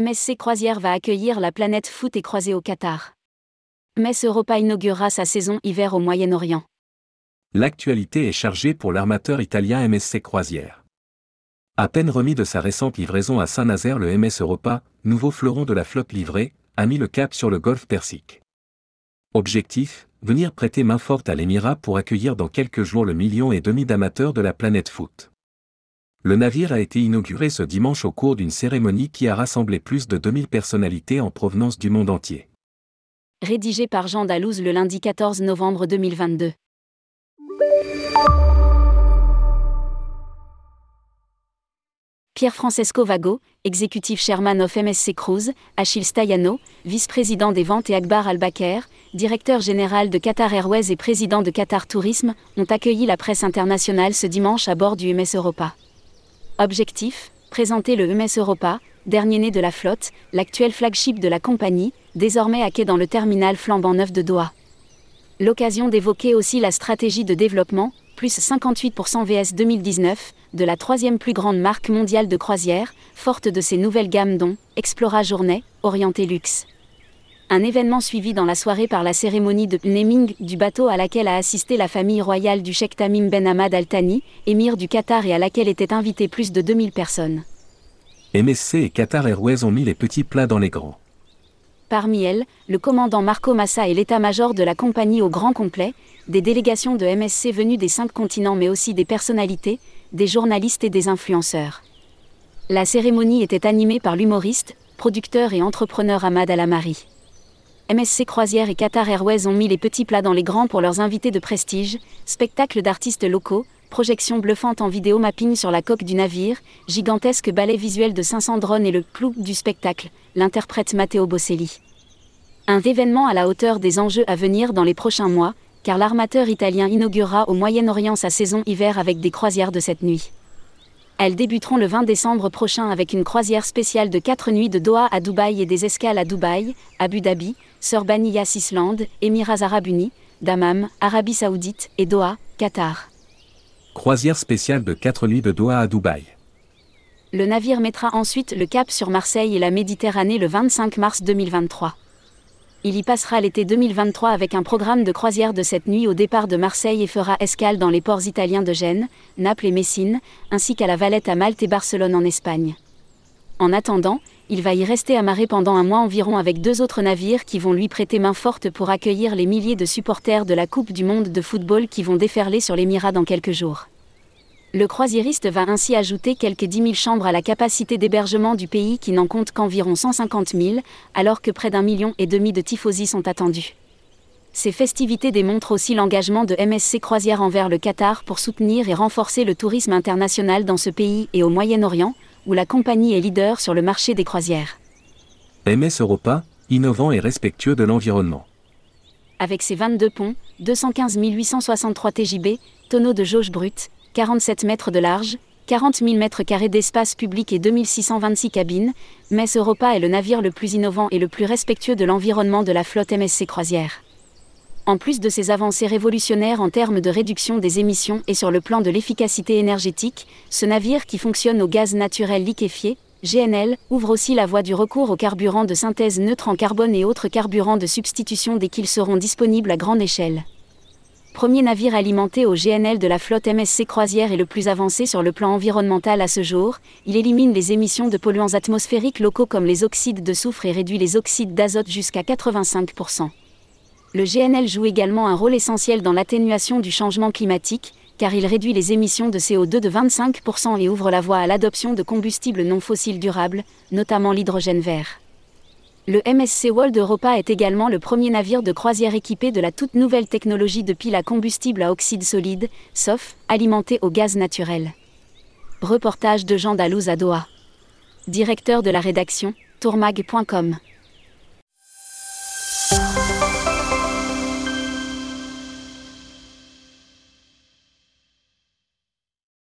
MSC Croisière va accueillir la planète foot et croisée au Qatar. Mess Europa inaugurera sa saison hiver au Moyen-Orient. L'actualité est chargée pour l'armateur italien MSC Croisière. À peine remis de sa récente livraison à Saint-Nazaire, le MS Europa, nouveau fleuron de la flotte livrée, a mis le cap sur le golfe Persique. Objectif venir prêter main forte à l'Émirat pour accueillir dans quelques jours le million et demi d'amateurs de la planète foot. Le navire a été inauguré ce dimanche au cours d'une cérémonie qui a rassemblé plus de 2000 personnalités en provenance du monde entier. Rédigé par Jean Dalouse le lundi 14 novembre 2022. Pierre Francesco Vago, exécutif chairman of MSC Cruise, Achille Staiano, vice-président des ventes et Akbar Al-Bakr, directeur général de Qatar Airways et président de Qatar Tourisme, ont accueilli la presse internationale ce dimanche à bord du MS Europa. Objectif présenter le MS Europa, dernier né de la flotte, l'actuel flagship de la compagnie, désormais à quai dans le terminal flambant neuf de Doha. L'occasion d'évoquer aussi la stratégie de développement, plus 58% VS 2019, de la troisième plus grande marque mondiale de croisière, forte de ses nouvelles gammes dont Explora Journée, orienté luxe. Un événement suivi dans la soirée par la cérémonie de naming du bateau à laquelle a assisté la famille royale du Sheikh Tamim Ben Hamad Al Thani, émir du Qatar et à laquelle étaient invités plus de 2000 personnes. MSC et Qatar Airways ont mis les petits plats dans les grands. Parmi elles, le commandant Marco Massa et l'état-major de la compagnie au grand complet, des délégations de MSC venues des cinq continents mais aussi des personnalités, des journalistes et des influenceurs. La cérémonie était animée par l'humoriste, producteur et entrepreneur Ahmad Alamari. MSC Croisière et Qatar Airways ont mis les petits plats dans les grands pour leurs invités de prestige, spectacle d'artistes locaux, projection bluffante en vidéo mapping sur la coque du navire, gigantesque ballet visuel de 500 drones et le clou du spectacle, l'interprète Matteo Bosselli. Un événement à la hauteur des enjeux à venir dans les prochains mois, car l'armateur italien inaugurera au Moyen-Orient sa saison hiver avec des croisières de cette nuit. Elles débuteront le 20 décembre prochain avec une croisière spéciale de 4 nuits de Doha à Dubaï et des escales à Dubaï, Abu Dhabi, Sorbaniyas Island, Émirats Arabes Unis, Dammam, Arabie Saoudite et Doha, Qatar. Croisière spéciale de 4 nuits de Doha à Dubaï. Le navire mettra ensuite le cap sur Marseille et la Méditerranée le 25 mars 2023. Il y passera l'été 2023 avec un programme de croisière de cette nuit au départ de Marseille et fera escale dans les ports italiens de Gênes, Naples et Messine, ainsi qu'à la Valette à Malte et Barcelone en Espagne. En attendant, il va y rester amarré pendant un mois environ avec deux autres navires qui vont lui prêter main forte pour accueillir les milliers de supporters de la Coupe du Monde de football qui vont déferler sur l'Émirat dans quelques jours. Le croisiériste va ainsi ajouter quelques 10 000 chambres à la capacité d'hébergement du pays qui n'en compte qu'environ 150 000, alors que près d'un million et demi de tifosi sont attendus. Ces festivités démontrent aussi l'engagement de MSC Croisière envers le Qatar pour soutenir et renforcer le tourisme international dans ce pays et au Moyen-Orient, où la compagnie est leader sur le marché des croisières. MS Europa, innovant et respectueux de l'environnement. Avec ses 22 ponts, 215 863 TJB, tonneaux de jauge brute, 47 mètres de large, 40 000 mètres carrés d'espace public et 2626 cabines, Mess Europa est le navire le plus innovant et le plus respectueux de l'environnement de la flotte MSC Croisière. En plus de ses avancées révolutionnaires en termes de réduction des émissions et sur le plan de l'efficacité énergétique, ce navire qui fonctionne au gaz naturel liquéfié, GNL, ouvre aussi la voie du recours aux carburants de synthèse neutre en carbone et autres carburants de substitution dès qu'ils seront disponibles à grande échelle premier navire alimenté au GNL de la flotte MSC Croisière et le plus avancé sur le plan environnemental à ce jour, il élimine les émissions de polluants atmosphériques locaux comme les oxydes de soufre et réduit les oxydes d'azote jusqu'à 85%. Le GNL joue également un rôle essentiel dans l'atténuation du changement climatique, car il réduit les émissions de CO2 de 25% et ouvre la voie à l'adoption de combustibles non fossiles durables, notamment l'hydrogène vert. Le MSC World Europa est également le premier navire de croisière équipé de la toute nouvelle technologie de pile à combustible à oxyde solide, SOF, alimenté au gaz naturel. Reportage de Jean Dalouse à Doha. Directeur de la rédaction, tourmag.com.